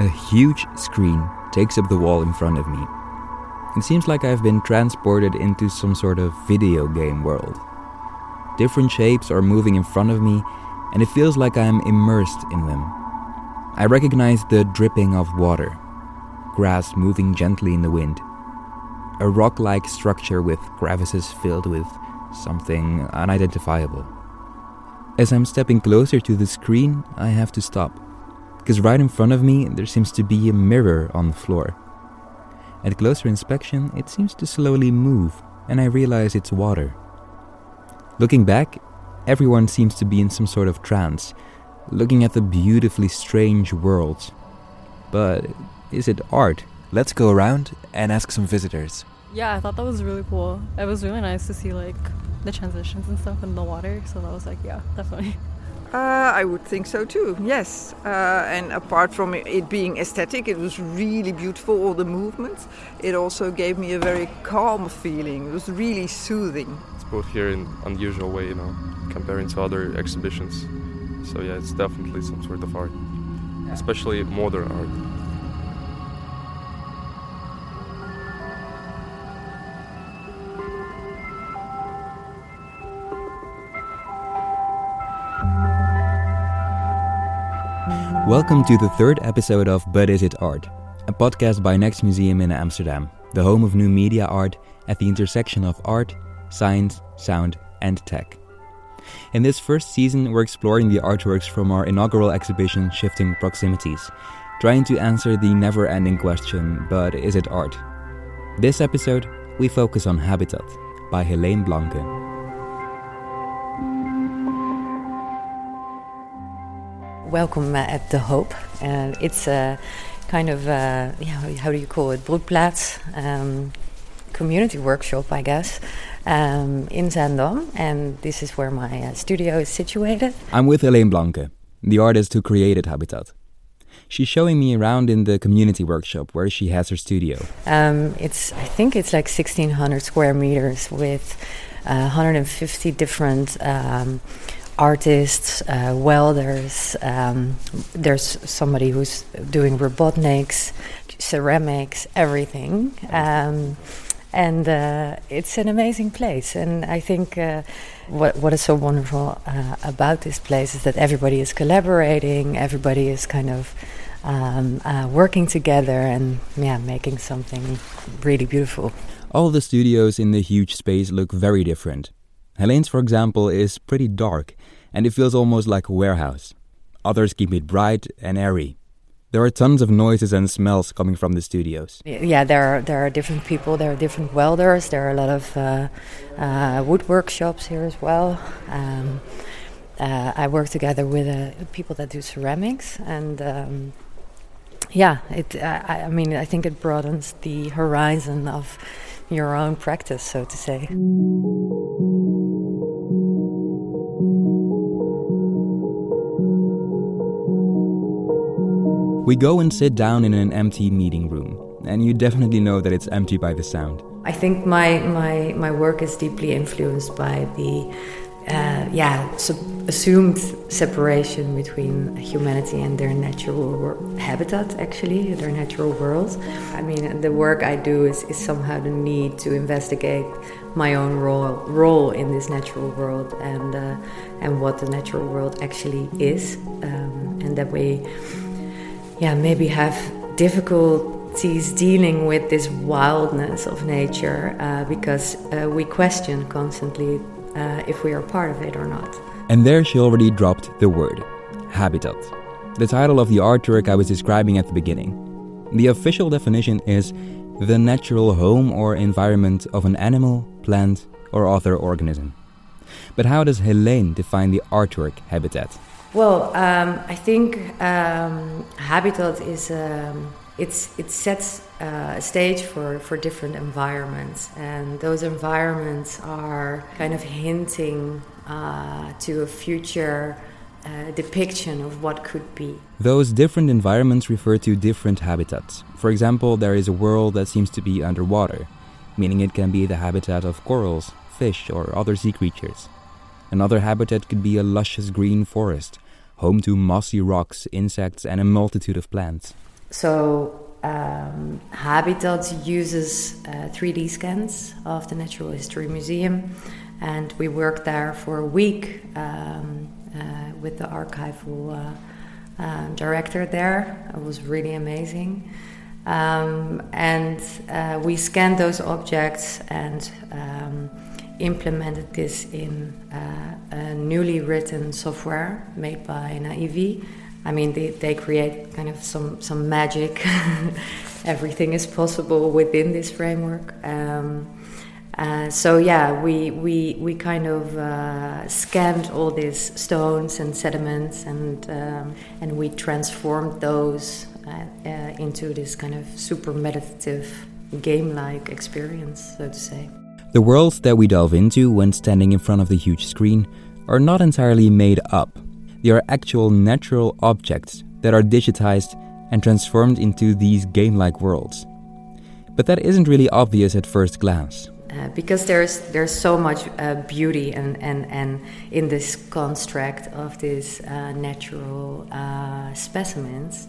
A huge screen takes up the wall in front of me. It seems like I've been transported into some sort of video game world. Different shapes are moving in front of me, and it feels like I am immersed in them. I recognize the dripping of water, grass moving gently in the wind, a rock like structure with crevices filled with something unidentifiable. As I'm stepping closer to the screen, I have to stop, because right in front of me there seems to be a mirror on the floor. At closer inspection, it seems to slowly move, and I realize it's water. Looking back, everyone seems to be in some sort of trance, looking at the beautifully strange world. But is it art? Let's go around and ask some visitors. Yeah, I thought that was really cool. It was really nice to see like the transitions and stuff in the water. So that was like, yeah, definitely. Uh, I would think so too, yes. Uh, and apart from it being aesthetic, it was really beautiful, all the movements. It also gave me a very calm feeling. It was really soothing. It's both here in unusual way, you know, comparing to other exhibitions. So yeah, it's definitely some sort of art, especially modern art. Welcome to the third episode of But Is It Art, a podcast by Next Museum in Amsterdam, the home of new media art at the intersection of art, science, sound, and tech. In this first season, we're exploring the artworks from our inaugural exhibition Shifting Proximities, trying to answer the never ending question But is it art? This episode, we focus on Habitat by Heleen Blanken. Welcome uh, at the Hope, and it's a kind of uh, yeah, how do you call it, broedplaats um, community workshop, I guess, um, in Zaandam, and this is where my uh, studio is situated. I'm with Heleen Blanken, the artist who created Habitat. She's showing me around in the community workshop where she has her studio. Um, it's I think it's like 1,600 square meters with 150 uh, different um, artists, uh, welders. Um, there's somebody who's doing robotics, ceramics, everything. Um, and uh, it's an amazing place. And I think uh, what what is so wonderful uh, about this place is that everybody is collaborating. Everybody is kind of um, uh, working together and yeah, making something really beautiful. All the studios in the huge space look very different. Heleen's, for example, is pretty dark, and it feels almost like a warehouse. Others keep it bright and airy. There are tons of noises and smells coming from the studios. Yeah, there are there are different people. There are different welders. There are a lot of uh, uh, wood workshops here as well. Um, uh, I work together with uh, people that do ceramics, and um, yeah, it. I, I mean, I think it broadens the horizon of your own practice, so to say. We go and sit down in an empty meeting room, and you definitely know that it's empty by the sound. I think my my my work is deeply influenced by the uh, yeah assumed separation between humanity and their natural habitat actually their natural world i mean the work i do is, is somehow the need to investigate my own role role in this natural world and uh, and what the natural world actually is um, and that we yeah, maybe have difficulties dealing with this wildness of nature uh, because uh, we question constantly uh, if we are part of it or not. And there she already dropped the word habitat, the title of the artwork I was describing at the beginning. The official definition is the natural home or environment of an animal, plant, or other organism. But how does Heleen define the artwork habitat? Well, um, I think um, Habitat is um, it sets uh, a stage for for different environments, and those environments are kind of hinting uh, to a future. Uh, depiction of what could be. Those different environments refer to different habitats. For example, there is a world that seems to be underwater, meaning it can be the habitat of corals, fish, or other sea creatures. Another habitat could be a luscious green forest, home to mossy rocks, insects, and a multitude of plants. so um, Habitat uses uh, 3D scans of the Natural History Museum, and we worked there for a week um, uh, with the archival uh, uh director there. It was really amazing. Um, and uh, we scanned those objects and um, implemented this in uh, a newly written software made by Naivy I mean, they, they create kind of some, some magic. Everything is possible within this framework. Um, uh, so yeah, we, we, we kind of uh, scanned all these stones and sediments and, um, and we transformed those uh, uh into this kind of super meditative game-like experience, so to say. The worlds that we delve into when standing in front of the huge screen are not entirely made up they are actual natural objects that are digitized and transformed into these game like worlds. But that isn't really obvious at first glance. Uh, because there's there's so much uh, beauty and, and, and in this construct of these uh, natural uh, specimens,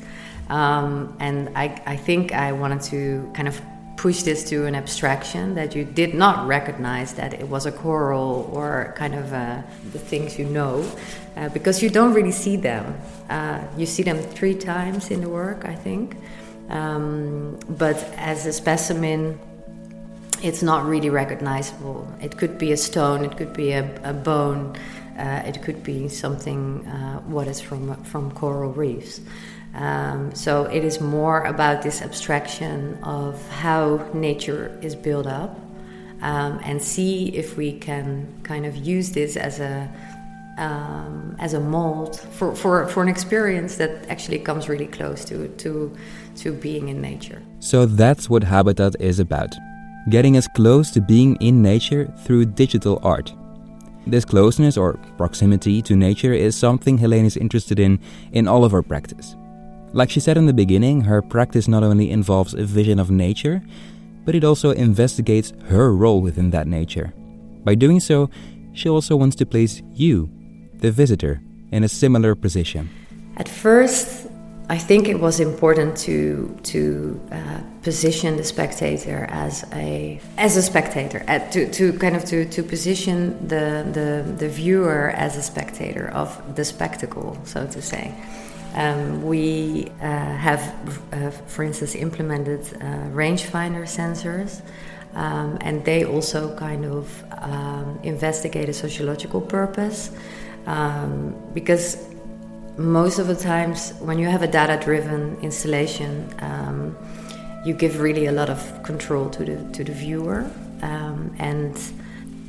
um, and I, I think I wanted to kind of push this to an abstraction that you did not recognize that it was a coral or kind of uh, the things you know uh, because you don't really see them. Uh, you see them three times in the work, I think. Um, but as a specimen, it's not really recognizable. It could be a stone, it could be a, a bone, uh, it could be something uh, what is from, from coral reefs. Um, so it is more about this abstraction of how nature is built up um, and see if we can kind of use this as a um, as a mold for, for, for an experience that actually comes really close to, to, to being in nature. So that's what Habitat is about getting as close to being in nature through digital art. This closeness or proximity to nature is something Heleen is interested in in all of her practice. Like she said in the beginning, her practice not only involves a vision of nature, but it also investigates her role within that nature. By doing so, she also wants to place you the visitor in a similar position? At first, I think it was important to to uh, position the spectator as a as a spectator, uh, to, to kind of to, to position the, the the viewer as a spectator of the spectacle, so to say. Um, we uh, have, uh, for instance, implemented uh, rangefinder sensors. Um, and they also kind of um, investigate a sociological purpose um, because most of the times when you have a data driven installation um, you give really a lot of control to the to the viewer um, and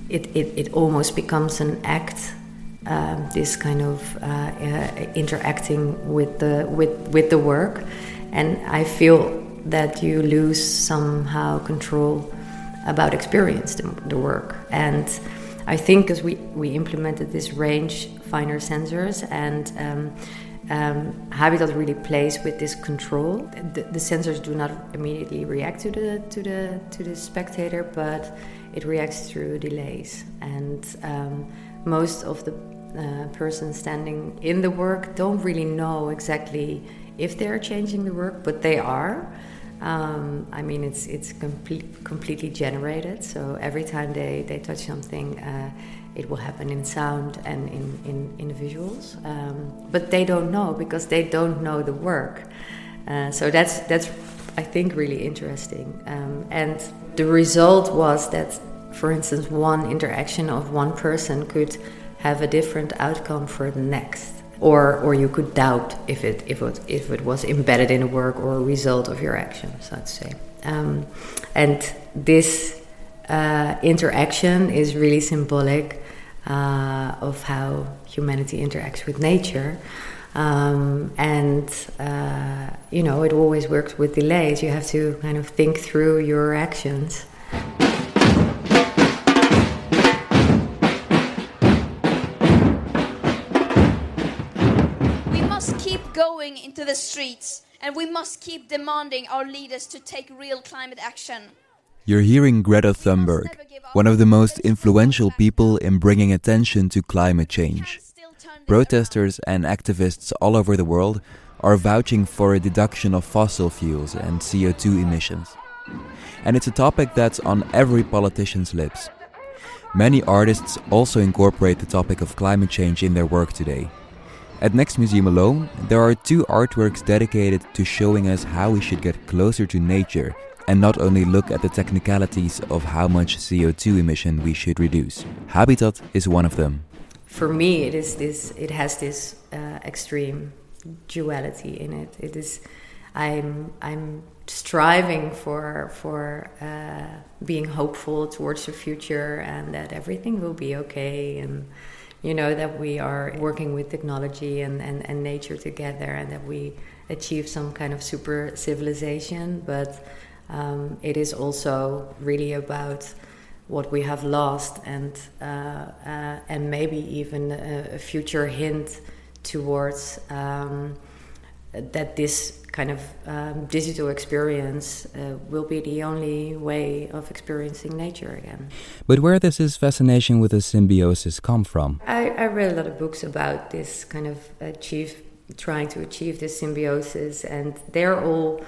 it, it, it almost becomes an act um, this kind of uh, uh, interacting with the with with the work and I feel that you lose somehow control about experience the, the work and I think because we, we implemented this range finder sensors and um, um, Habitat really plays with this control. The, the, sensors do not immediately react to the to the to the spectator, but it reacts through delays. And um, most of the uh, persons standing in the work don't really know exactly if they are changing the work, but they are. Um, I mean, it's it's complete, completely generated. So every time they, they touch something, uh, it will happen in sound and in in, in visuals. Um, but they don't know because they don't know the work. Uh, so that's that's I think really interesting. Um, and the result was that, for instance, one interaction of one person could have a different outcome for the next or or you could doubt if it if it if it was embedded in a work or a result of your actions, let's say. Um, and this uh, interaction is really symbolic uh, of how humanity interacts with nature. Um, and uh, you know, it always works with delays. You have to kind of think through your actions. Going into the streets, and we must keep demanding our leaders to take real climate action. You're hearing Greta Thunberg, one of the most influential people in bringing attention to climate change. Protesters and activists all over the world are vouching for a deduction of fossil fuels and CO2 emissions. And it's a topic that's on every politician's lips. Many artists also incorporate the topic of climate change in their work today. At Next Museum alone, there are two artworks dedicated to showing us how we should get closer to nature and not only look at the technicalities of how much CO2 emission we should reduce. Habitat is one of them. For me, it is this. It has this uh, extreme duality in it. It is. I'm. I'm striving for for uh, being hopeful towards the future and that everything will be okay and you know that we are working with technology and, and, and nature together and that we achieve some kind of super civilization. But um, it is also really about what we have lost and uh, uh, and maybe even a, a, future hint towards um, that this kind of um, digital experience uh, will be the only way of experiencing nature again. But where does this fascination with the symbiosis come from? I, I read a lot of books about this kind of achieve, trying to achieve this symbiosis, and they're all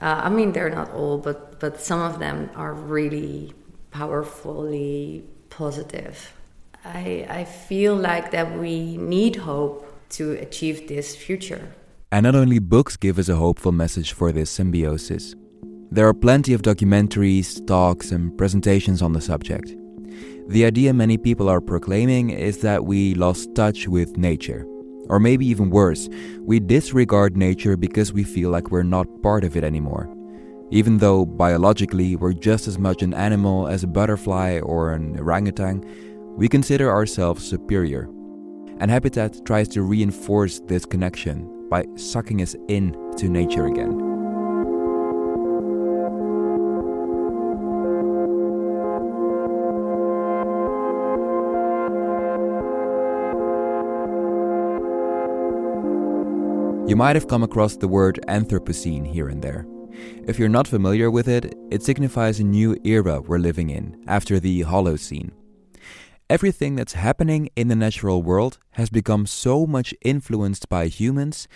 uh, I mean, they're not all, but but some of them are really powerfully positive. I I feel like that we need hope to achieve this future. And not only books give us a hopeful message for this symbiosis. There are plenty of documentaries, talks, and presentations on the subject. The idea many people are proclaiming is that we lost touch with nature or maybe even worse, we disregard nature because we feel like we're not part of it anymore. Even though biologically we're just as much an animal as a butterfly or an orangutan, we consider ourselves superior. And Habitat tries to reinforce this connection by sucking us in to nature again. You might have come across the word Anthropocene here and there. If you're not familiar with it, it signifies a new era we're living in, after the Holocene. Everything that's happening in the natural world has become so much influenced by humans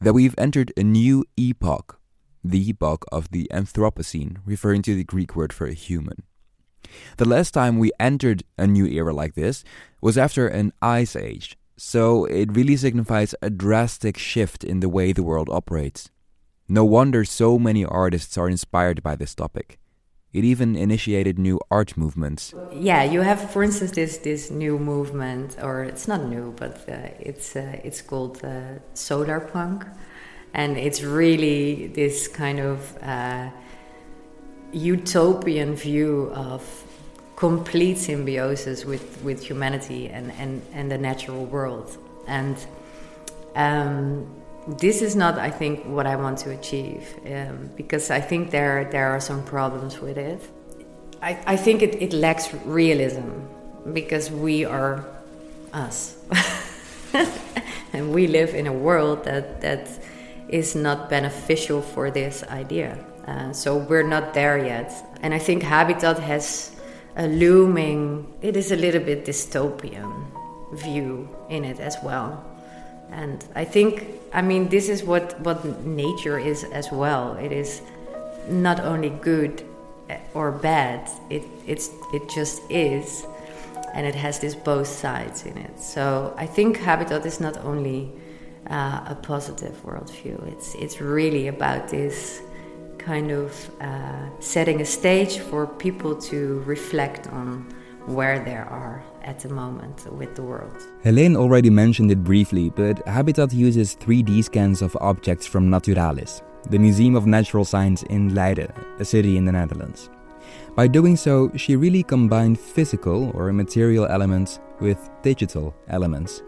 that we've entered a new epoch, the epoch of the Anthropocene, referring to the Greek word for human. The last time we entered a new era like this was after an ice age, so it really signifies a drastic shift in the way the world operates. No wonder so many artists are inspired by this topic. It even initiated new art movements. Yeah, you have, for instance, this this new movement, or it's not new, but uh, it's uh, it's called uh, solar punk, and it's really this kind of uh, utopian view of complete symbiosis with, with humanity and, and, and the natural world. And um, this is not, I think, what I want to achieve um, because I think there, there are some problems with it. I, I think it, it lacks realism because we are us. and we live in a world that, that is not beneficial for this idea. Uh, so we're not there yet. And I think Habitat has a looming, it is a little bit dystopian view in it as well. And I think, I mean, this is what, what nature is as well. It is not only good or bad, it, it's, it just is. And it has this both sides in it. So I think Habitat is not only uh, a positive worldview, it's, it's really about this kind of uh, setting a stage for people to reflect on where they are at the moment with the world. Heleen already mentioned it briefly, but Habitat uses 3D scans of objects from Naturalis, the Museum of Natural Science in Leiden, a city in the Netherlands. By doing so, she really combined physical or material elements with digital elements.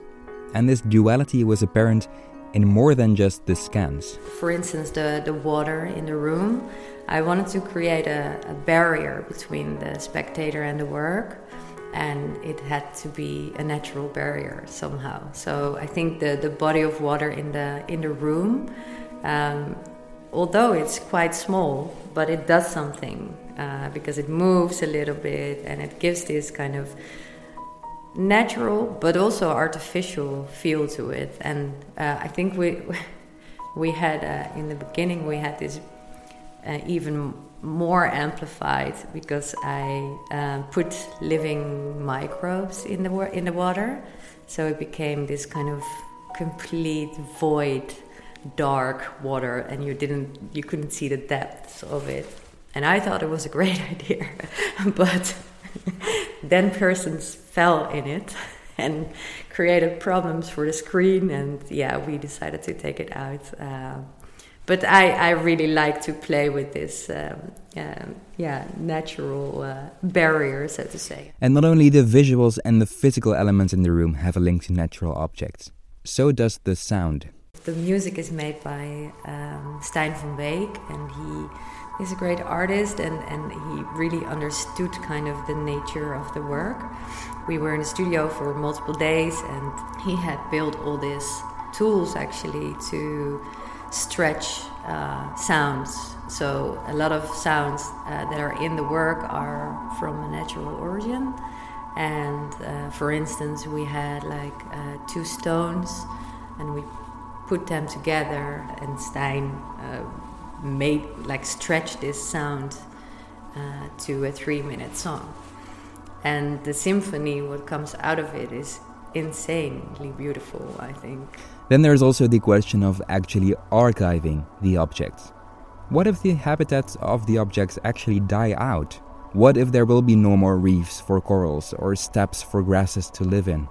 And this duality was apparent in more than just the scans. For instance, the, the water in the room, I wanted to create a, a barrier between the spectator and the work and it had to be a natural barrier somehow. So I think the, the body of water in the in the room, um, although it's quite small, but it does something uh, because it moves a little bit and it gives this kind of natural but also artificial feel to it. And uh, I think we We had uh, in the beginning we had this uh, even more amplified because I uh, put living microbes in the wa- in the water, so it became this kind of complete void, dark water, and you didn't you couldn't see the depths of it. And I thought it was a great idea, but then persons fell in it and created problems for the screen, and yeah, we decided to take it out. Uh, but I, I really like to play with this, um, um, yeah, natural uh, barrier, so to say. And not only the visuals and the physical elements in the room have a link to natural objects, so does the sound. The music is made by um, Stijn van Beek, and he is a great artist, and, and he really understood kind of the nature of the work. We were in the studio for multiple days, and he had built all these tools actually to stretch uh, sounds. So a lot of sounds uh, that are in the work are from a natural origin. And uh, for instance, we had like uh, two stones, and we put them together, and Stijn uh, made like stretch this sound uh, to a three-minute song. And the symphony, what comes out of it, is insanely beautiful. I think. Then there's also the question of actually archiving the objects. What if the habitats of the objects actually die out? What if there will be no more reefs for corals or steppes for grasses to live in?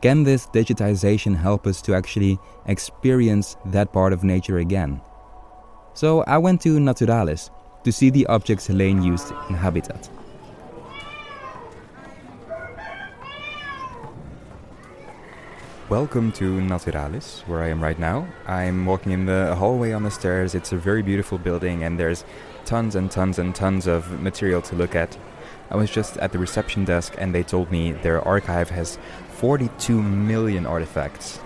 Can this digitization help us to actually experience that part of nature again? So I went to Naturalis to see the objects Heleen used in Habitat. Welcome to Naturalis, where I am right now. I'm walking in the hallway on the stairs. It's a very beautiful building, and there's tons and tons and tons of material to look at. I was just at the reception desk, and they told me their archive has 42 million artifacts.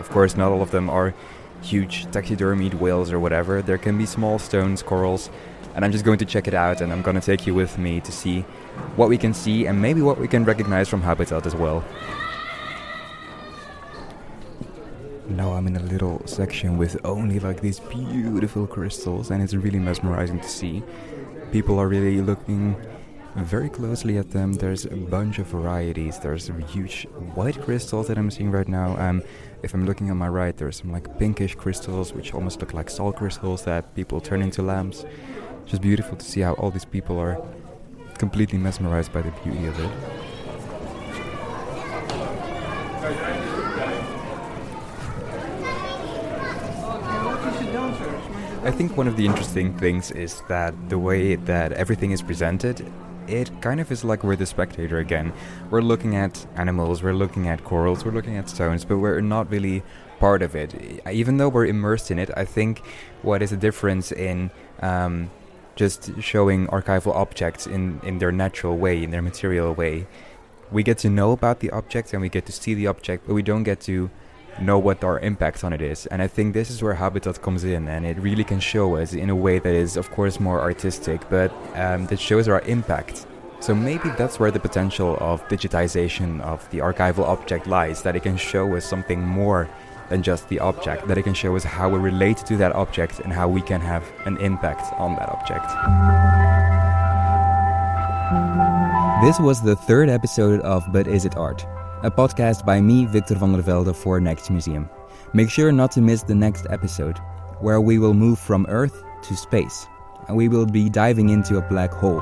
Of course, not all of them are huge taxidermied whales or whatever. There can be small stones, corals, and I'm just going to check it out, and I'm going to take you with me to see what we can see and maybe what we can recognize from Habitat as well. Now I'm in a little section with only like these beautiful crystals, and it's really mesmerizing to see. People are really looking very closely at them. There's a bunch of varieties. There's huge white crystals that I'm seeing right now. Um, if I'm looking on my right, there's some like pinkish crystals, which almost look like salt crystals that people turn into lamps. Just beautiful to see how all these people are completely mesmerized by the beauty of it. I think one of the interesting things is that the way that everything is presented, it kind of is like we're the spectator again. We're looking at animals, we're looking at corals, we're looking at stones, but we're not really part of it. Even though we're immersed in it, I think what is the difference in um, just showing archival objects in, in their natural way, in their material way. We get to know about the object and we get to see the object, but we don't get to know what our impact on it is. And I think this is where Habitat comes in, and it really can show us in a way that is, of course, more artistic, but um, that shows our impact. So maybe that's where the potential of digitization of the archival object lies, that it can show us something more than just the object, that it can show us how we relate to that object and how we can have an impact on that object. This was the third episode of But Is It Art? A podcast by me, Viktor Vandervelde, for Next Museum. Make sure not to miss the next episode, where we will move from Earth to space, and we will be diving into a black hole.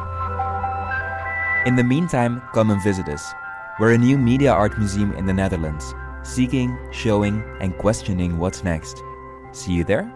In the meantime, come and visit us. We're a new media art museum in the Netherlands, seeking, showing, and questioning what's next. See you there?